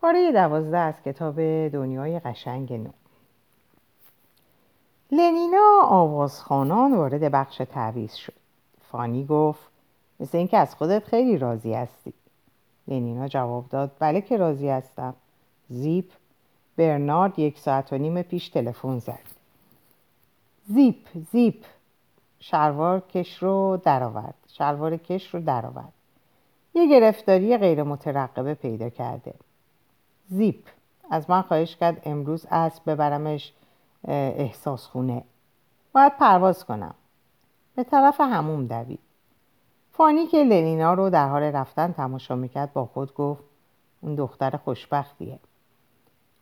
پاره دوازده از کتاب دنیای قشنگ نو. لنینا آوازخانان وارد بخش تعویز شد. فانی گفت مثل اینکه از خودت خیلی راضی هستی. لنینا جواب داد بله که راضی هستم. زیپ برنارد یک ساعت و نیم پیش تلفن زد. زیپ زیپ. شلوار کش رو درآورد. شلوار کش رو درآورد. یه گرفتاری غیر مترقبه پیدا کرده. زیپ. از من خواهش کرد امروز اسب ببرمش احساس خونه باید پرواز کنم. به طرف هموم دوید. فانی که لنینا رو در حال رفتن تماشا می‌کرد با خود گفت اون دختر خوشبختیه.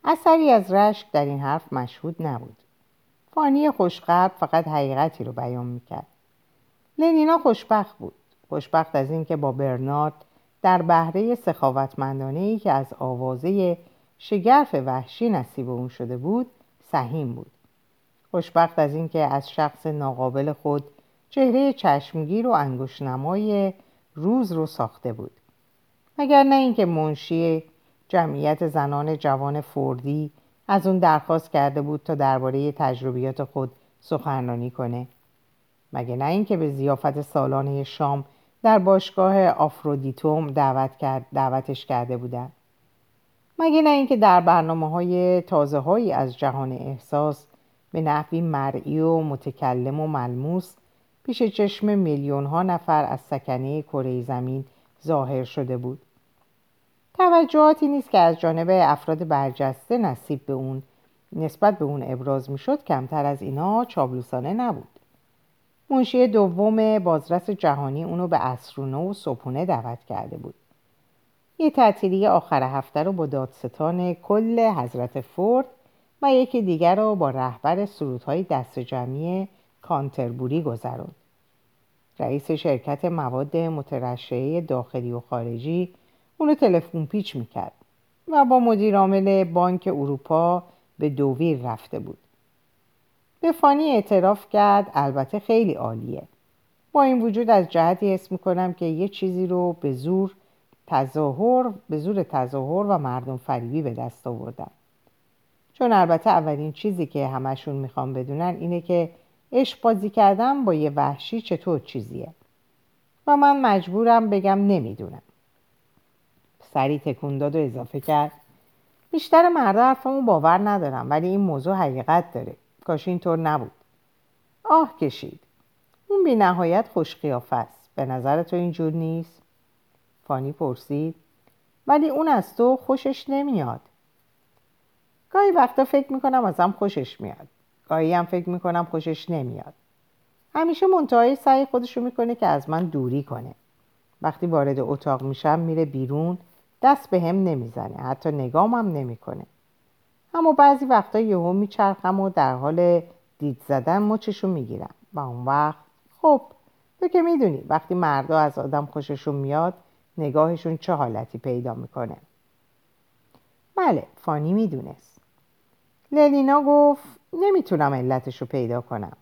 اثری از رشک در این حرف مشهود نبود. فانی خوشقلب فقط حقیقتی رو بیان می‌کرد. لنینا خوشبخت بود. خوشبخت از اینکه با برنارد در بهره سخاوتمندانه ای که از آوازه شگرف وحشی نصیب اون شده بود سهیم بود. خوشبخت از اینکه از شخص ناقابل خود چهره چشمگیر و انگشتنمای روز رو ساخته بود. اگر نه اینکه منشی جمعیت زنان جوان فوردی از اون درخواست کرده بود تا درباره تجربیات خود سخنرانی کنه؟ مگه نه اینکه به زیافت سالانه شام در باشگاه آفرودیتوم دعوت کرد، دعوتش کرده بودند مگه نه اینکه در برنامه های تازه هایی از جهان احساس به نحوی مرئی و متکلم و ملموس پیش چشم میلیون ها نفر از سکنه کره زمین ظاهر شده بود. توجهاتی نیست که از جانب افراد برجسته نصیب به اون نسبت به اون ابراز می‌شد کمتر از اینا چابلوسانه نبود. منشی دوم بازرس جهانی اونو به اسرونه و صبحونه دعوت کرده بود. یه تعطیلی آخر هفته رو با دادستان کل حضرت فورد و یکی دیگر رو با رهبر سرودهای دست جمعی کانتربوری گذروند. رئیس شرکت مواد مترشعه داخلی و خارجی اونو تلفن پیچ می‌کرد و با مدیرعامل بانک اروپا به دوویر رفته بود. به اعتراف کرد. البته خیلی عالیه. با این وجود از جهتی اسم می‌کنم که یه چیزی رو به زور تظاهر به زور تظاهر و مردم فریبی به دست آوردم. چون البته اولین چیزی که همشون می‌خوام بدونن اینه که عشق بازی کردم با یه وحشی چطور چیزیه. و من مجبورم بگم نمی‌دونم. سری تکون داد و اضافه کرد. بیشتر مردا حرفمو باور ندارم ولی این موضوع حقیقت داره. کاش اینطور نبود. آه کشید. اون بی نهایت خوش است به نظر تو اینجور نیست؟ فانی پرسید. ولی اون از تو خوشش نمیاد. گاهی وقتا فکر می‌کنم ازم خوشش میاد. گاهی هم فکر می‌کنم خوشش نمیاد. همیشه منتهای سعی خودشو می‌کنه که از من دوری کنه. وقتی وارد اتاق میشم میره بیرون دست به هم نمی‌زنه. حتی نگام هم نمی‌کنه. اما بعضی وقتا یهو میچرخم و در حال دید زدن مچشو می‌گیرم. و اون وقت خب تو که می‌دونی وقتی مردا از آدم خوششون میاد نگاهشون چه حالتی پیدا می‌کنه. بله فانی می‌دونست. للینا گفت نمی‌تونم علتش رو پیدا کنم.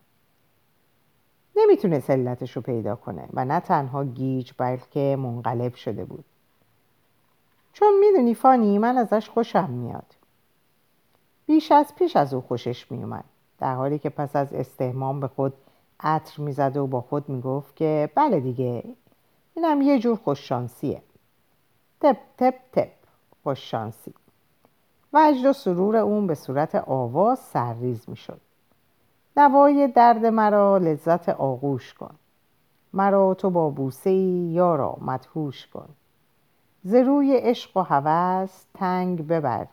نمی‌تونست علتش رو پیدا کنه و نه تنها گیج بلکه منقلب شده بود. چون می‌دونی فانی من ازش خوشم میاد. بیش از پیش از او خوشش میومد در حالی که پس از استهمام به خود عطر می‌زد و با خود می‌گفت که بله دیگه اینم یه جور خوششانسیه. تپ تپ تپ خوششانسی. وجد و سرور اون به صورت آواز سرریز می‌شد. دوای درد مرا لذت آغوش کن. مرا تو با بوسه یارا مدهوش کن. ز روی عشق و هوس تنگ ببر.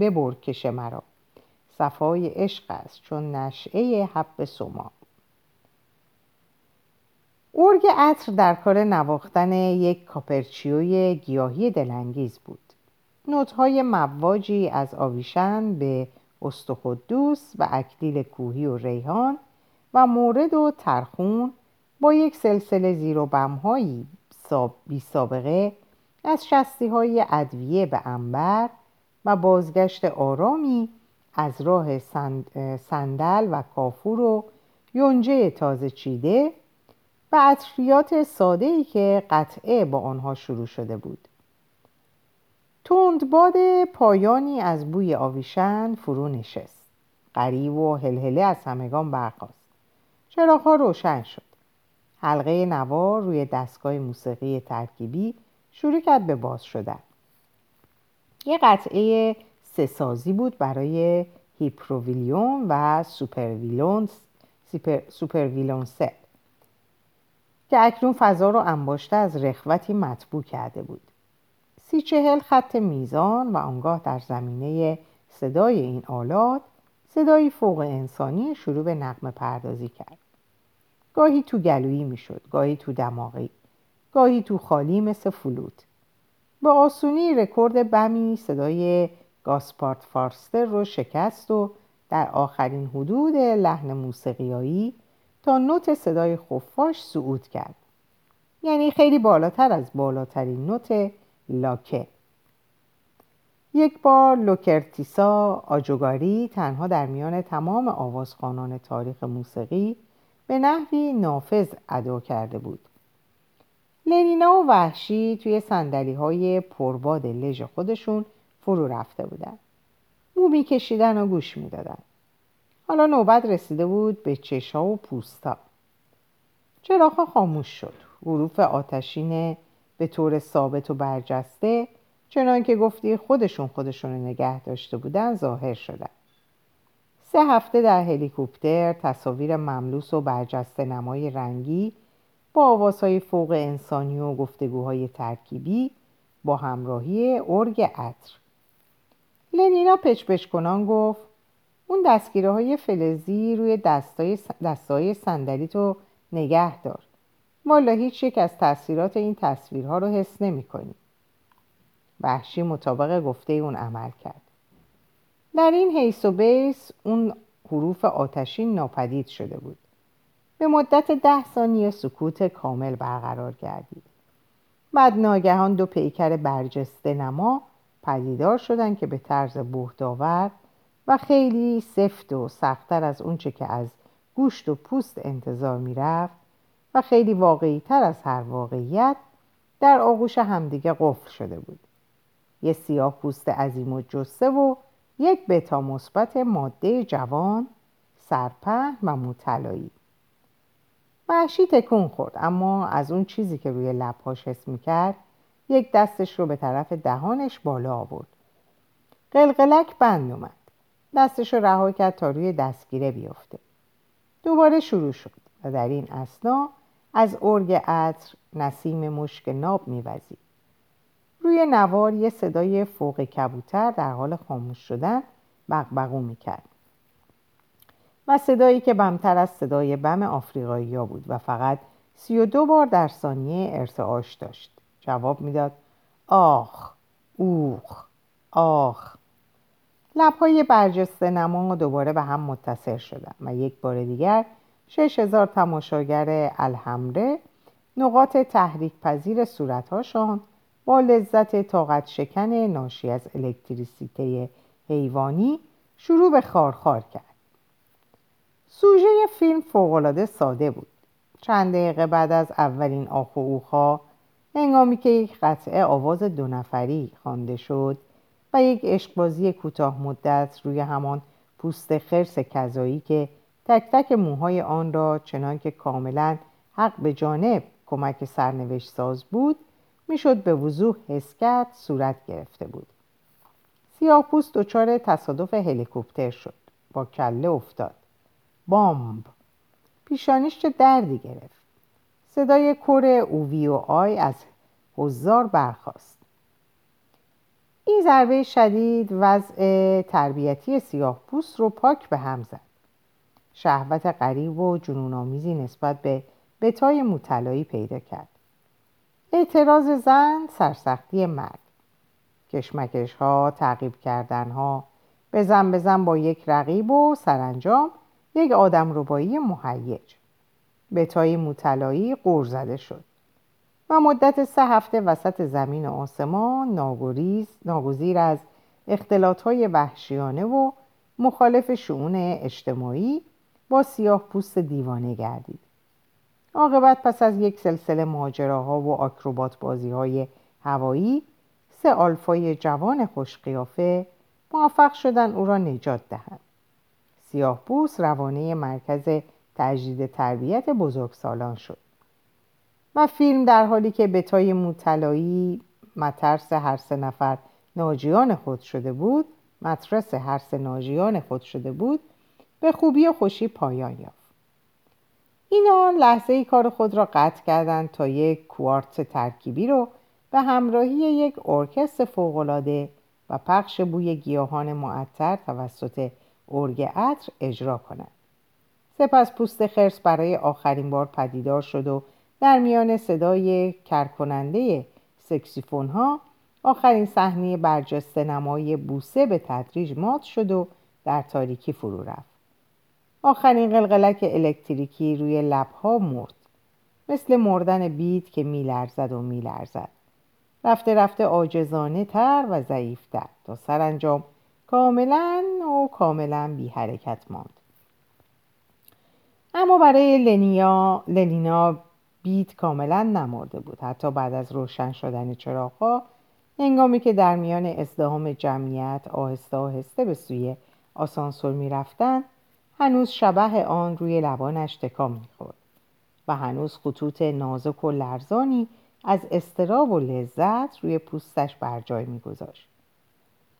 ببر کش مرا. صفای عشق است چون نشعه حب سما. ارگ عطر در کار نواختن یک کاپرچیوی گیاهی دلانگیز بود. نوتهای مواجی از آویشن به استخدوس و اکلیل کوهی و ریحان و مورد و ترخون با یک سلسله زیر و بمهایی بی سابقه از شستی های ادویه به انبر و بازگشت آرامی از راه صندل و کافور و یونجه تازه چیده و عطریات ساده ای که قطعه با آنها شروع شده بود. باد پایانی از بوی آویشن فرو نشست. غریب و هلهله از همگان برخاست. چراغها روشن شد. حلقه نوار روی دستگاه موسیقی ترکیبی شروع کرد به باز شدن. یه قطعه سه سازی بود برای هیپر ویولن و سوپر ویولن سوپر ویولنسل که اکنون فضا رو انباشته از رخوتی مطبوع کرده بود. سی چهل خط میزان و آنگاه در زمینه صدای این آلات صدایی فوق انسانی شروع به نغمه پردازی کرد. گاهی تو گلویی می‌شد گاهی تو دماغی گاهی تو خالی مثل فلوت. به آسونی رکورد بمی صدای گاسپارد فارستر رو شکست و در آخرین حدود لحن موسیقیایی تا نوت صدای خفاش صعود کرد. یعنی خیلی بالاتر از بالاترین نوت لاکه. یک بار لوکرتسیا آجوگاری تنها در میان تمام آوازخانان تاریخ موسیقی به نحوی نافذ ادا کرده بود. لنینا و وحشی توی سندلی های پرباد لژ خودشون فرو رفته بودن. مو میکشیدن و گوش می‌دادن. حالا نوبت رسیده بود به چشا و پوستا. چراغ خاموش شد. حروف آتشین به طور ثابت و برجسته چنان که گفتی خودشون خودشون نگه داشته بودن ظاهر شدن. سه هفته در هلیکوپتر تصاویر مملوس و برجسته نمای رنگی با آوازهای فوق انسانی و گفتگوهای ترکیبی با همراهی ارگ عطر. لنینا پچ کنان گفت اون دستگیره های فلزی روی دستای, دستای تو نگه دار. والا هیچ یک از تاثیرات این تصویرها رو حس نمی کنی. وحشی مطابق گفته اون عمل کرد. در این حیث و بیس اون حروف آتشین ناپدید شده بود. به مدت ده ثانیه سکوت کامل برقرار گردید. بعد ناگهان دو پیکر برجسته نما پدیدار شدن که به طرز بهداور و خیلی سفت و سختتر از اونچه که از گوشت و پوست انتظار می‌رفت و خیلی واقعی تر از هر واقعیت در آغوش همدیگه قفل شده بود. یه سیاه پوست عظیم و جسه و یک بتا مثبت ماده جوان سرپهن و مطلایی. وحشی تکون خورد. اما از اون چیزی که روی لبهاش حس می‌کرد یک دستش رو به طرف دهانش بالا آورد. قلقلک بند اومد. دستش رو رها کرد تا روی دستگیره بیفته. دوباره شروع شد و در این اسنا از ارگ عطر نسیم مشک ناب میوزید. روی نوار یه صدای فوق کبوتر در حال خاموش شدن بغبغو می‌کرد. و صدایی که بمتر از صدای بم آفریقایی بود و فقط سی و دو بار در ثانیه ارتعاش داشت. جواب می‌داد آخ اوخ آخ. لبهای برجسته نما دوباره به هم متصل شدن و یک بار دیگر شش هزار تماشاگر الحمره نقاط تحریک پذیر صورتهاشان با لذت طاقت شکن ناشی از الکتریسیته حیوانی شروع به خارخار کرد. سوژه فیلم فوقالعاده ساده بود. چند دقیقه بعد از اولین آخ و اوخا هنگامی که یک قطعه آواز دو نفری خوانده شد و یک عشقبازی کوتاه مدت روی همان پوست خرس کذایی که تک تک موهای آن را چنان که کاملا حق به جانب کمک سرنوشت ساز بود می‌شد به وضوح حس کرد صورت گرفته بود. سیاه پوست دچار تصادف هلیکوپتر شد. با کله افتاد. بامب. پیشانیش چه دردی گرفت. صدای کور اووی و آی از حضار برخاست. این ضربه شدید وضع تربیتی سیاه پوست رو پاک به هم زد. شهوت غریب و جنونآمیزی نسبت به بتای مطلایی پیدا کرد. اعتراض زن سرسختی مرد. کشمکش ها تعقیب کردن ها بزن بزن با یک رقیب و سرانجام یک آدم ربایی مهیج بتای مطلایی قور زده شد. و مدت سه هفته وسط زمین آسمان ناگریز ناگزیر از اختلاط های وحشیانه و مخالف شعون اجتماعی با سیاه پوست دیوانه گردید. عاقبت پس از یک سلسله ماجراها و آکروبات بازی های هوایی سه آلفای جوان خوشقیافه موفق شدن او را نجات دهند. سیاه بوس روانه مرکز تجدید تربیت بزرگسالان شد. و فیلم در حالی که بتای موطلایی مترس هر سه نفر ناجیان خود شده بود مترس هر سه ناجیان خود شده بود به خوبی و خوشی پایان یافت. اینان لحظه ای کار خود را قطع کردند تا یک کوارت ترکیبی رو به همراهی یک ارکستر فوقالعاده و پخش بوی گیاهان معطر توسط ارگ عطر اجرا کنند. سپس پوست خرس برای آخرین بار پدیدار شد و در میان صدای کرکننده سکسیفون ها آخرین صحنه برجسته نمایی بوسه به تدریج مات شد و در تاریکی فرو رفت. آخرین قلقلک الکتریکی روی لبها مرد. مثل مردن بید که میلرزد و میلرزد. رفته رفته آجزانه تر و ضعیفتر تا سرانجام کاملا و کاملا بی حرکت ماند. اما برای لنیا لنینا بید کاملا نمرده بود. حتی بعد از روشن شدن چراغها هنگامی که در میان ازدهام جمعیت آهسته آهسته به سوی آسانسور می‌رفتند هنوز شبه آن روی لبانش تکام می‌خورد و هنوز خطوط نازک و لرزانی از استراب و لذت روی پوستش بر جای میگذاشت.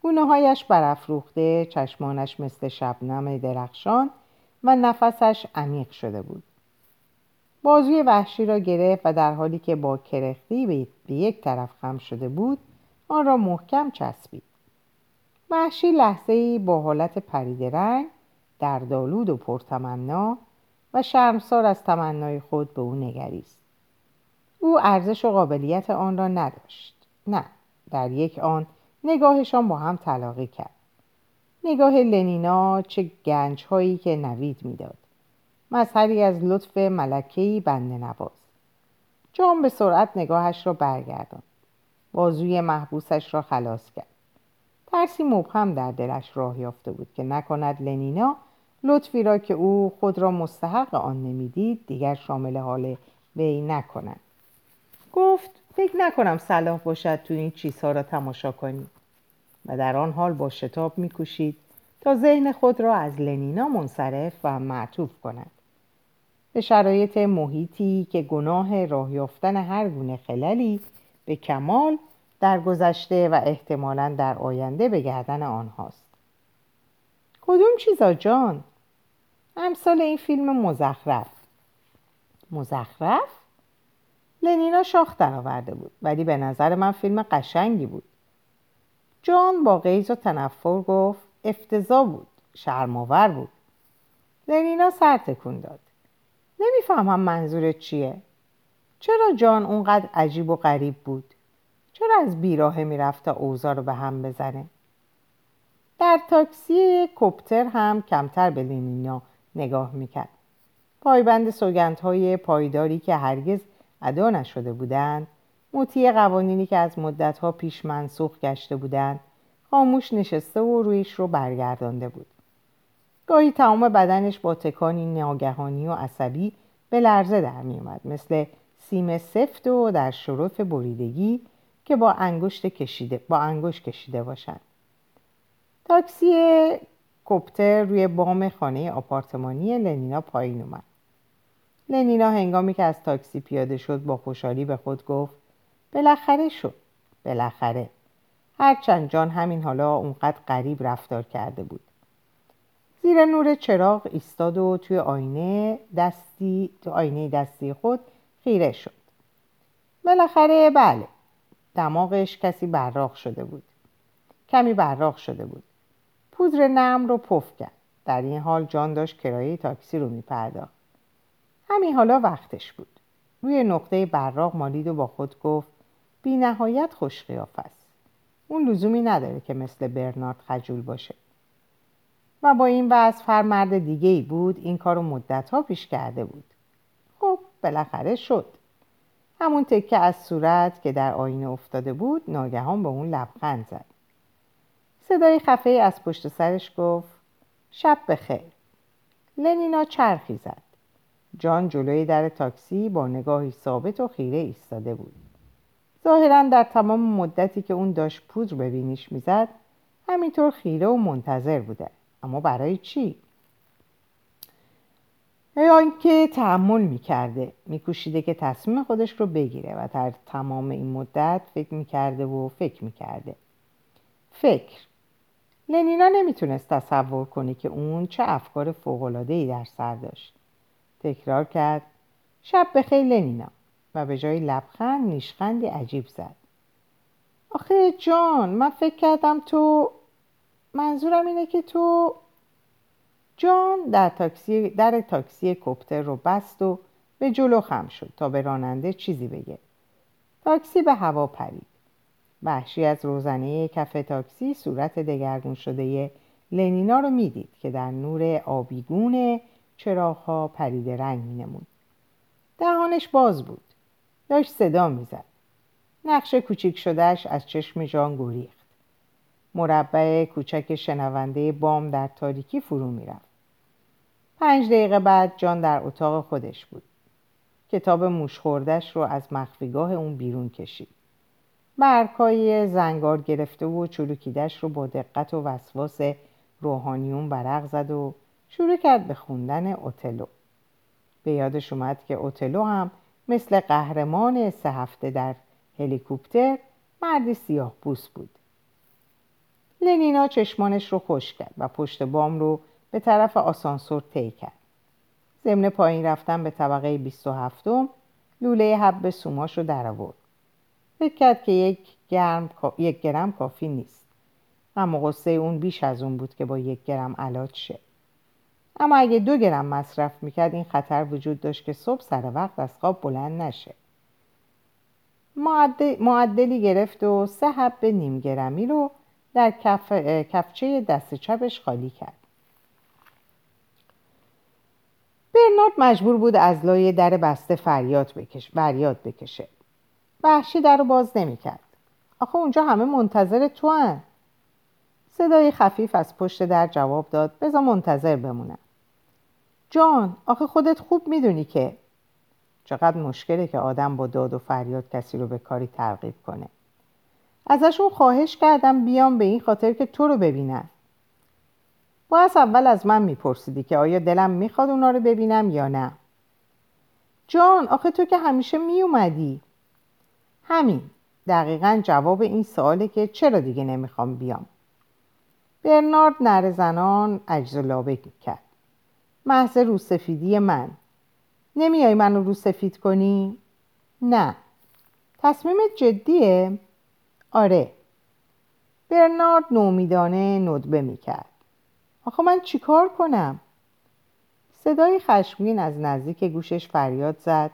گونه هایش برافروخته چشمانش مثل شبنم درخشان و نفسش عمیق شده بود. بازوی وحشی را گرفت و در حالی که با کرختی به یک طرف خم شده بود آن را محکم چسبید. وحشی لحظه ای با حالت پرید رنگ دردالود و پرتمنا و شرمسار از تمنای خود به او نگریست. او ارزش و قابلیت آن را نداشت. نه در یک آن نگاهشان با هم تلاقی کرد. نگاه لنینا چه گنج هایی که نوید می‌داد. مظهری از لطف ملکهی بنده نواز. جان به سرعت نگاهش را برگردان بازوی محبوسش را خلاص کرد. ترسی مبهم در دلش راه یافته بود که نکند لنینا لطفی را که او خود را مستحق آن نمی‌دید دیگر شامل حال وی نکند. گفت فکر نکنم صلاح باشد تو این چیزها را تماشا کنی و در آن حال با شتاب میکوشید تا ذهن خود را از لنینا منصرف و معطوف کند به شرایط محیطی که گناه راه یافتن هر گونه خللی به کمال در گذشته و احتمالا در آینده به گردن آنهاست کدوم چیزا جان؟ امثال این فیلم مزخرف مزخرف؟ لنینا شاخ درآورده بود ولی به نظر من فیلم قشنگی بود. جان با غیز و تنفر گفت افتضا بود شرماور بود. لنینا سر تکون داد. نمی‌فهمم منظورت چیه؟ چرا جان اونقدر عجیب و غریب بود؟ چرا از بیراهه می‌رفت تا اوضاع رو به هم بزنه؟ در تاکسی کپتر هم کمتر به لنینا نگاه می‌کرد. پایبند سوگندهای پایداری که هرگز ادا نشده بودند مطیع قوانینی که از مدتها پیش منسوخ گشته بودند خاموش نشسته و رویش رو برگردانده بود. گاهی تمام بدنش با تکانی ناگهانی و عصبی به لرزه در میومد مثل سیم سفت و در شرف بریدگی که با انگشت کشیده با انگشت کشیده باشند تاکسی کپتر روی بام خانه آپارتمانی لنینا پایین اومد. لنینا هنگامی که از تاکسی پیاده شد با خوشحالی به خود گفت بالاخره شد بالاخره. هرچند جان همین حالا اونقدر غریب رفتار کرده بود. زیر نور چراغ ایستاد و توی آینه دستی تو آینه دستی خود خیره شد. بالاخره بله دماغش کسی براق شده بود. کمی براق شده بود. پودر نم رو پف کرد. در این حال جان داشت کرایه تاکسی رو میپرداخت. همین حالا وقتش بود. روی نقطه براق مالید و با خود گفت بی نهایت خوش است. اون لزومی نداره که مثل برنارد خجول باشه. و با این وصف هر مرد دیگه ای بود این کارو مدت ها پیش کرده بود. خب بالاخره شد. همون تکه از صورت که در آینه افتاده بود ناگهان به اون لبخند زد. صدای خفه از پشت سرش گفت شب بخیر. لنینا چرخی زد. جان جلوی در تاکسی با نگاهی ثابت و خیره ایستاده بود. ظاهرا در تمام مدتی که اون داشت پودر به بینیش می‌زد همینطور خیره و منتظر بوده. اما برای چی؟ یا اینکه تحمل می‌کرده میکوشیده که تصمیم خودش رو بگیره و در تمام این مدت فکر می‌کرده و فکر می‌کرده. فکر. لنینا نمی‌تونست تصور کنه که اون چه افکار فوقلادهی در سر داشت. تکرار کرد. شب بخیر لنینا و به جای لبخند نیشخندی عجیب زد. آخه جان من فکر کردم تو منظورم اینه که تو جان در تاکسی در تاکسی کپتر رو بست و به جلو خم شد تا به راننده چیزی بگه. تاکسی به هوا پرید. وحشی از روزنه کف تاکسی صورت دگرگون شده لنینا رو می‌دید که در نور آبیگون چراغها پریده رنگ مینمود. دهانش باز بود. داشت صدا می‌زد. نقش کوچیک شدهش از چشم جان گریخت. مربع کوچک شنونده بام در تاریکی فرو می‌رفت. پنج دقیقه بعد جان در اتاق خودش بود. کتاب موشخوردش رو از مخفیگاه اون بیرون کشید. برکای زنگار گرفته و چروکیدش رو با دقت و وسواس روحانیون برق زد و شروع کرد به خوندن اوتلو. به یادش اومد که اوتلو هم مثل قهرمان سه هفته در هلیکوپتر مردی سیاه بوس بود. لنینا چشمانش رو خوش کرد و پشت بام رو به طرف آسانسور طی کرد. ضمن پایین رفتن به طبقه 27 لوله حب سوماش رو در آورد. فکر کرد که یک, گرم، یک گرم کافی نیست. اما قصه اون بیش از اون بود که با یک گرم علاج شه. اما اگه دو گرم مصرف می‌کرد این خطر وجود داشت که صبح سر وقت از خواب بلند نشه. معدلی گرفت و سه حب نیم گرمی رو در کف... کفچه دست چپش خالی کرد. برنارد مجبور بود از لای در بسته فریاد بکش... فریاد بکشه. وحشی در رو باز نمی‌کرد. آخه اونجا همه منتظر تو هن. صدای خفیف از پشت در جواب داد بذار منتظر بمونم. جان آخه خودت خوب می‌دونی که چقدر مشکله که آدم با داد و فریاد کسی رو به کاری ترغیب کنه. ازشون خواهش کردم بیام به این خاطر که تو رو ببینن. باید اول از من میپرسیدی که آیا دلم می‌خواد اونا رو ببینم یا نه؟ جان آخه تو که همیشه میومدی همین دقیقا جواب این سواله که چرا دیگه نمی‌خوام بیام؟ برنارد نره زنان عجز لابه کرد. محض روسفیدی من. نمیای منو روسفید کنی؟ نه. تصمیم جدیه؟ آره. برنارد نومیدانه ندبه می‌کرد. آخه من چیکار کنم؟ صدای خشمگین از نزدیک گوشش فریاد زد.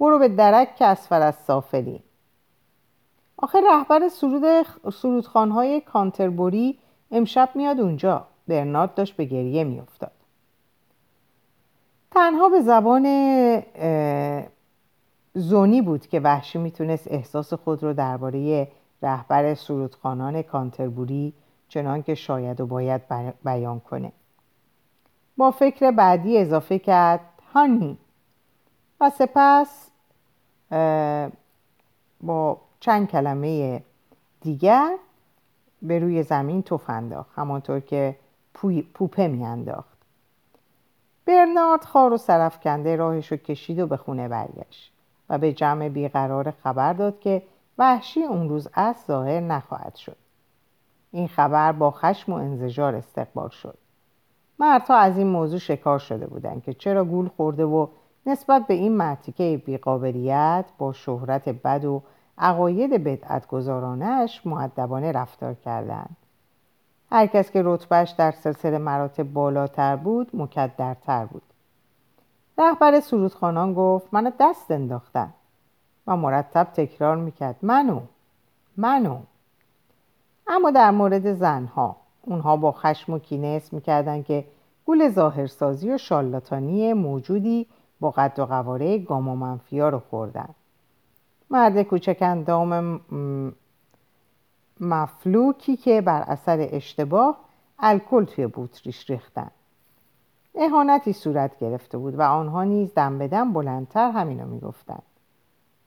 برو به درک که اسفل از سافلی. آخه رهبر سرود سرودخانهای کانتربوری امشب میاد اونجا. برنارد داشت به گریه میافتاد. تنها به زبان زونی بود که وحشی می‌تونست احساس خود رو درباره رهبر سرودخانان کانتربوری چنان که شاید و باید بیان کنه. با فکر بعدی اضافه کرد هانی و سپس با چند کلمه دیگر به روی زمین توف انداخت همانطور که پوپه میانداخت. برنارد خار و سرفکنده راهش رو کشید و به خونه برگشت و به جمع بیقرار خبر داد که وحشی اون روز از ظاهر نخواهد شد. این خبر با خشم و انزجار استقبال شد. مردها از این موضوع شکار شده بودند که چرا گول خورده و نسبت به این مرتیکه بیقابلیت با شهرت بد و عقاید بدعت گذارانش معدبانه رفتار کردند. هر کس که رتبهش در سلسله مراتب بالاتر بود مکدرتر بود. رهبر سرودخانان گفت منو دست انداختن. و مرتب تکرار می‌کرد منو منو. اما در مورد زنها اونها با خشم و کینه اسم می‌کردن که گول ظاهرسازی و شالاتانی موجودی با قد و قواره گام و رو خوردن. مرد کوچک اندام مفلوکی که بر اثر اشتباه الکل توی بوتریش ریختن. اهانتی صورت گرفته بود و آنها نیز دم به دم بلندتر همینو می‌گفتند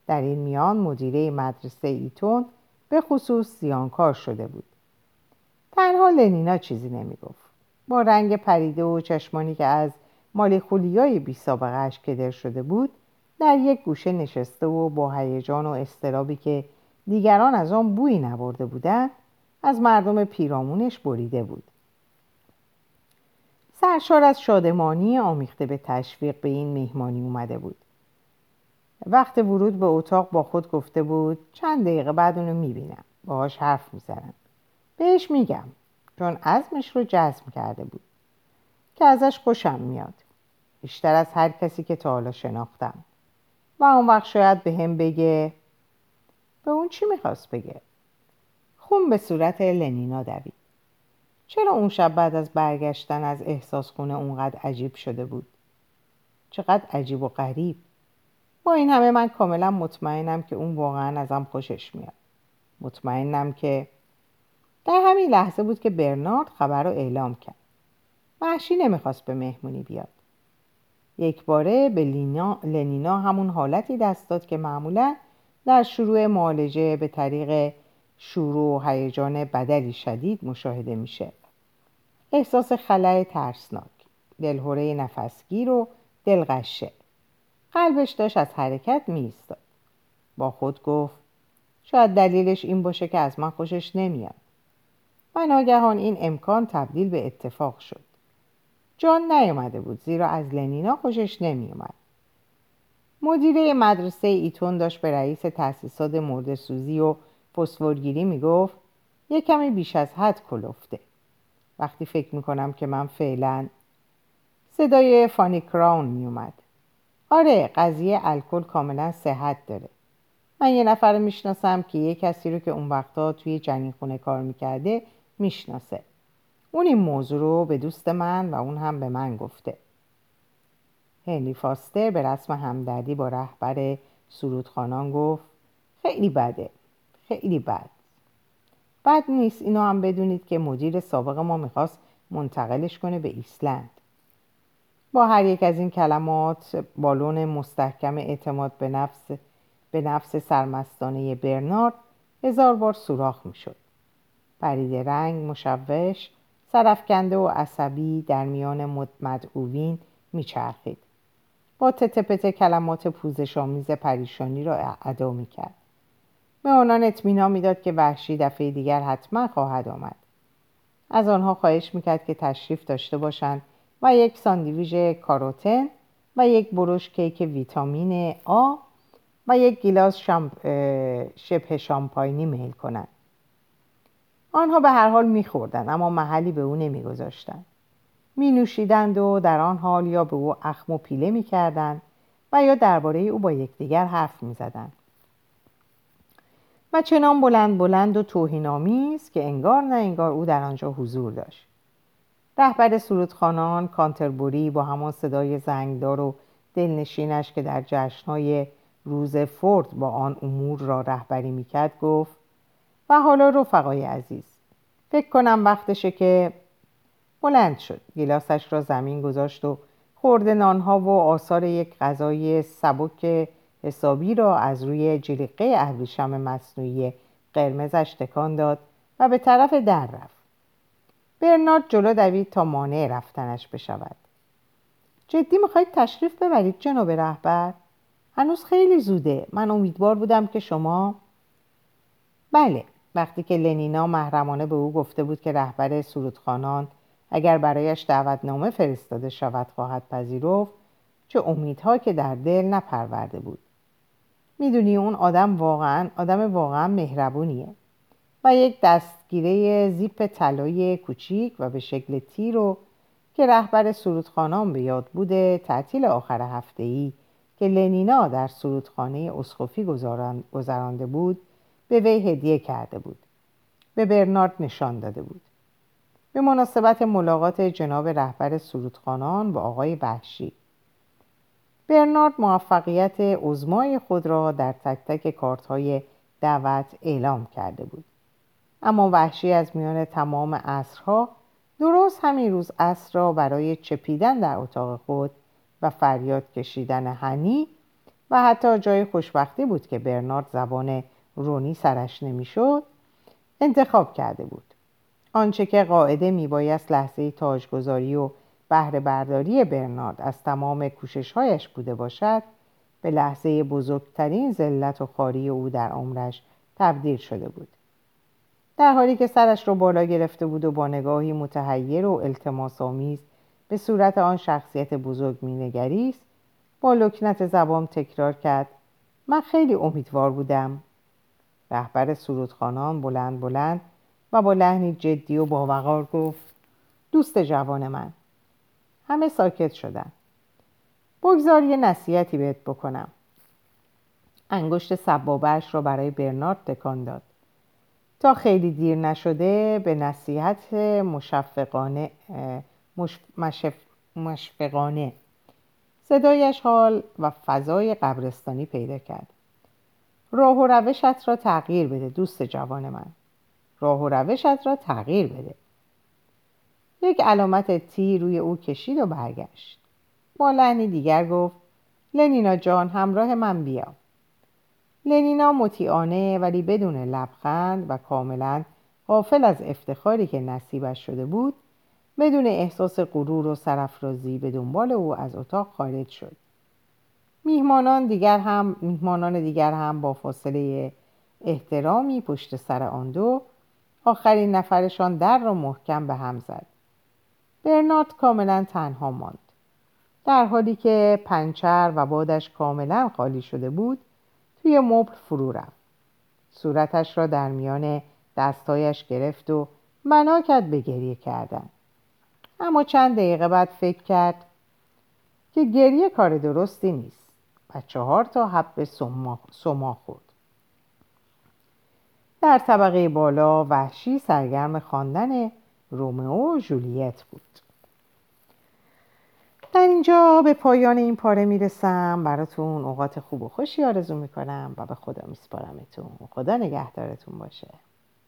در این میان مدیره مدرسه ایتون به خصوص زیانکار شده بود. تنها لنینا چیزی نمی‌گفت. با رنگ پریده و چشمانی که از مالیخولیای بی سابقه کدر شده بود در یک گوشه نشسته و با هیجان و استرابی که دیگران از آن بویی نبرده بودند از مردم پیرامونش بریده بود. سرشار از شادمانی آمیخته به تشویق به این مهمانی اومده بود. وقت ورود به اتاق با خود گفته بود چند دقیقه بعد اونو می‌بینم. باهاش حرف می‌زنم. بهش میگم چون عزمش رو جزم کرده بود. که ازش خوشم میاد. بیشتر از هر کسی که تا حالا شناختم. و اون وقت شاید به هم بگه به اون چی می‌خواست بگه؟ خون به صورت لنینا دوید. چرا اون شب بعد از برگشتن از احساس خونه اونقدر عجیب شده بود؟ چقدر عجیب و غریب. با این همه من کاملا مطمئنم که اون واقعا ازم خوشش میاد. مطمئنم که در همین لحظه بود که برنارد خبر رو اعلام کرد. وحشی نمی‌خواست به مهمونی بیاد. یک باره به لینا، لنینا همون حالتی دست داد که معمولا در شروع معالجه به طریق شروع و هیجان بدلی شدید مشاهده میشه. احساس خلای ترسناک دلهوره نفسگیر و دلغشه. قلبش داشت از حرکت میستاد با خود گفت شاید دلیلش این باشه که از من خوشش نمیاد. و ناگهان این امکان تبدیل به اتفاق شد. جان نیامده بود زیرا از لنینا خوشش نمیومد مدیره مدرسه ایتون داشت به رئیس تأسیسات مرد سوزی و فسفورگیری می‌گفت یه کمی بیش از حد کلفته. وقتی فکر می‌کنم که من فعلا صدای فانی کراون میومد آره قضیه الکل کاملا صحت داره. من یه نفر می‌شناسم که یه کسی رو که اون وقتا توی جنین خونه کار می‌کرده می‌شناسه. اون این موضوع رو به دوست من و اون هم به من گفته. هنری فاستر به رسم همدردی با رهبر سرودخانان گفت خیلی بده خیلی بد. بد نیست اینو هم بدونید که مدیر سابق ما می‌خواست منتقلش کنه به ایسلند. با هر یک از این کلمات بالون مستحکم اعتماد به نفس به نفس سرمستانه برنارد هزار بار سوراخ می‌شد. پرید رنگ مشوش سرفکنده و عصبی در میان مدعوین میچرخید. با تتپت کلمات پوزش آمیز پریشانی را ادا می‌کرد. به آنان اطمینان می‌داد که وحشی دفعه دیگر حتما خواهد آمد. از آنها خواهش می‌کرد که تشریف داشته باشند و یک ساندویژ کاروتن و یک بروش کیک ویتامین آ و یک گیلاس شمپ... شبه شامپاینی میل کنند. آنها به هر حال میخوردند اما محلی به او نمیگذاشتند. می نوشیدند و در آن حال یا به او اخم و پیله می‌کردند و یا درباره او با یکدیگر حرف می‌زدند. و چنان بلند بلند و توهینآمیز که انگار نه انگار او در آنجا حضور داشت. رهبر سرودخانان کانتربوری با همان صدای زنگدار و دلنشینش که در جشنهای روز فورد با آن امور را رهبری می‌کرد گفت و حالا رفقای عزیز فکر کنم وقتشه که بلند شد. گلاسش را زمین گذاشت و خورده نانها و آثار یک غذای سبک حسابی را از روی جلیقه ابریشم مصنوعی قرمزش تکان داد و به طرف در رفت. برنارد جلو دوید تا مانع رفتنش بشود. جدی می‌خواید تشریف ببرید جناب رهبر؟ هنوز خیلی زوده. من امیدوار بودم که شما بله. وقتی که لنینا محرمانه به او گفته بود که رهبر سرودخانان اگر برایش دعوتنامه فرستاده شود خواهد پذیرفت چه امیدها که در دل نپرورده بود. می‌دونی اون آدم واقعا آدم واقعا مهربونیه و یک دستگیره زیپ طلایی کوچیک و به شکل تیر رو که رهبر سرودخانان به یاد بوده تعطیل آخر هفته ای که لنینا در سرودخانه اسخوفی گذرانده بود به وی هدیه کرده بود. به برنارد نشان داده بود. به مناسبت ملاقات جناب رهبر سرودخانان با آقای وحشی برنارد موفقیت عزمای خود را در تک تک کارت های دعوت اعلام کرده بود. اما وحشی از میان تمام عصرها درست همین روز عصر را برای چپیدن در اتاق خود و فریاد کشیدن هنی و حتی جای خوشبختی بود که برنارد زبان رونی سرش نمی‌شد انتخاب کرده بود. آنچه که قاعده میبایست لحظه تاجگذاری و بهره برداری برنارد از تمام کوششهایش بوده باشد به لحظه بزرگترین ذلت و خاری او در عمرش تبدیل شده بود. در حالی که سرش رو بالا گرفته بود و با نگاهی متحیر و التماس آمیز به صورت آن شخصیت بزرگ مینگریست با لکنت زبان تکرار کرد من خیلی امیدوار بودم. رهبر سرودخانان بلند بلند و با لحنی جدی و باوقار گفت دوست جوان من همه ساکت شدن. بگذار یه نصیحتی بهت بکنم. انگشت سبابهش را برای برنارد تکان داد. تا خیلی دیر نشده به نصیحت مشفقانه مشفقانه صدایش حال و فضای قبرستانی پیدا کرد. راه و روشت را تغییر بده دوست جوان من. راه و روشت را تغییر بده. یک علامت تی روی او کشید و برگشت. با لحنی دیگر گفت لنینا جان همراه من بیا. لنینا مطیعانه ولی بدون لبخند و کاملا غافل از افتخاری که نصیبش شده بود بدون احساس غرور و سرافرازی به دنبال او از اتاق خارج شد. میهمانان دیگر هم میهمانان دیگر هم با فاصله احترامی پشت سر آن دو آخرین نفرشان در را محکم به هم زد. برنارد کاملا تنها ماند. در حالی که پنچر و بادش کاملا خالی شده بود توی مبل فرو رفت. صورتش را در میان دستایش گرفت و بنا کرد به گریه کردن. اما چند دقیقه بعد فکر کرد که گریه کار درستی نیست و چهار تا حب سما خورد. در طبقه بالا وحشی سرگرم خواندن رومئو و جولیت بود. در اینجا به پایان این پاره می‌رسم. براتون اوقات خوب و خوشی آرزو می‌کنم و به خدا میسپارمتون. خدا نگهدارتون باشه.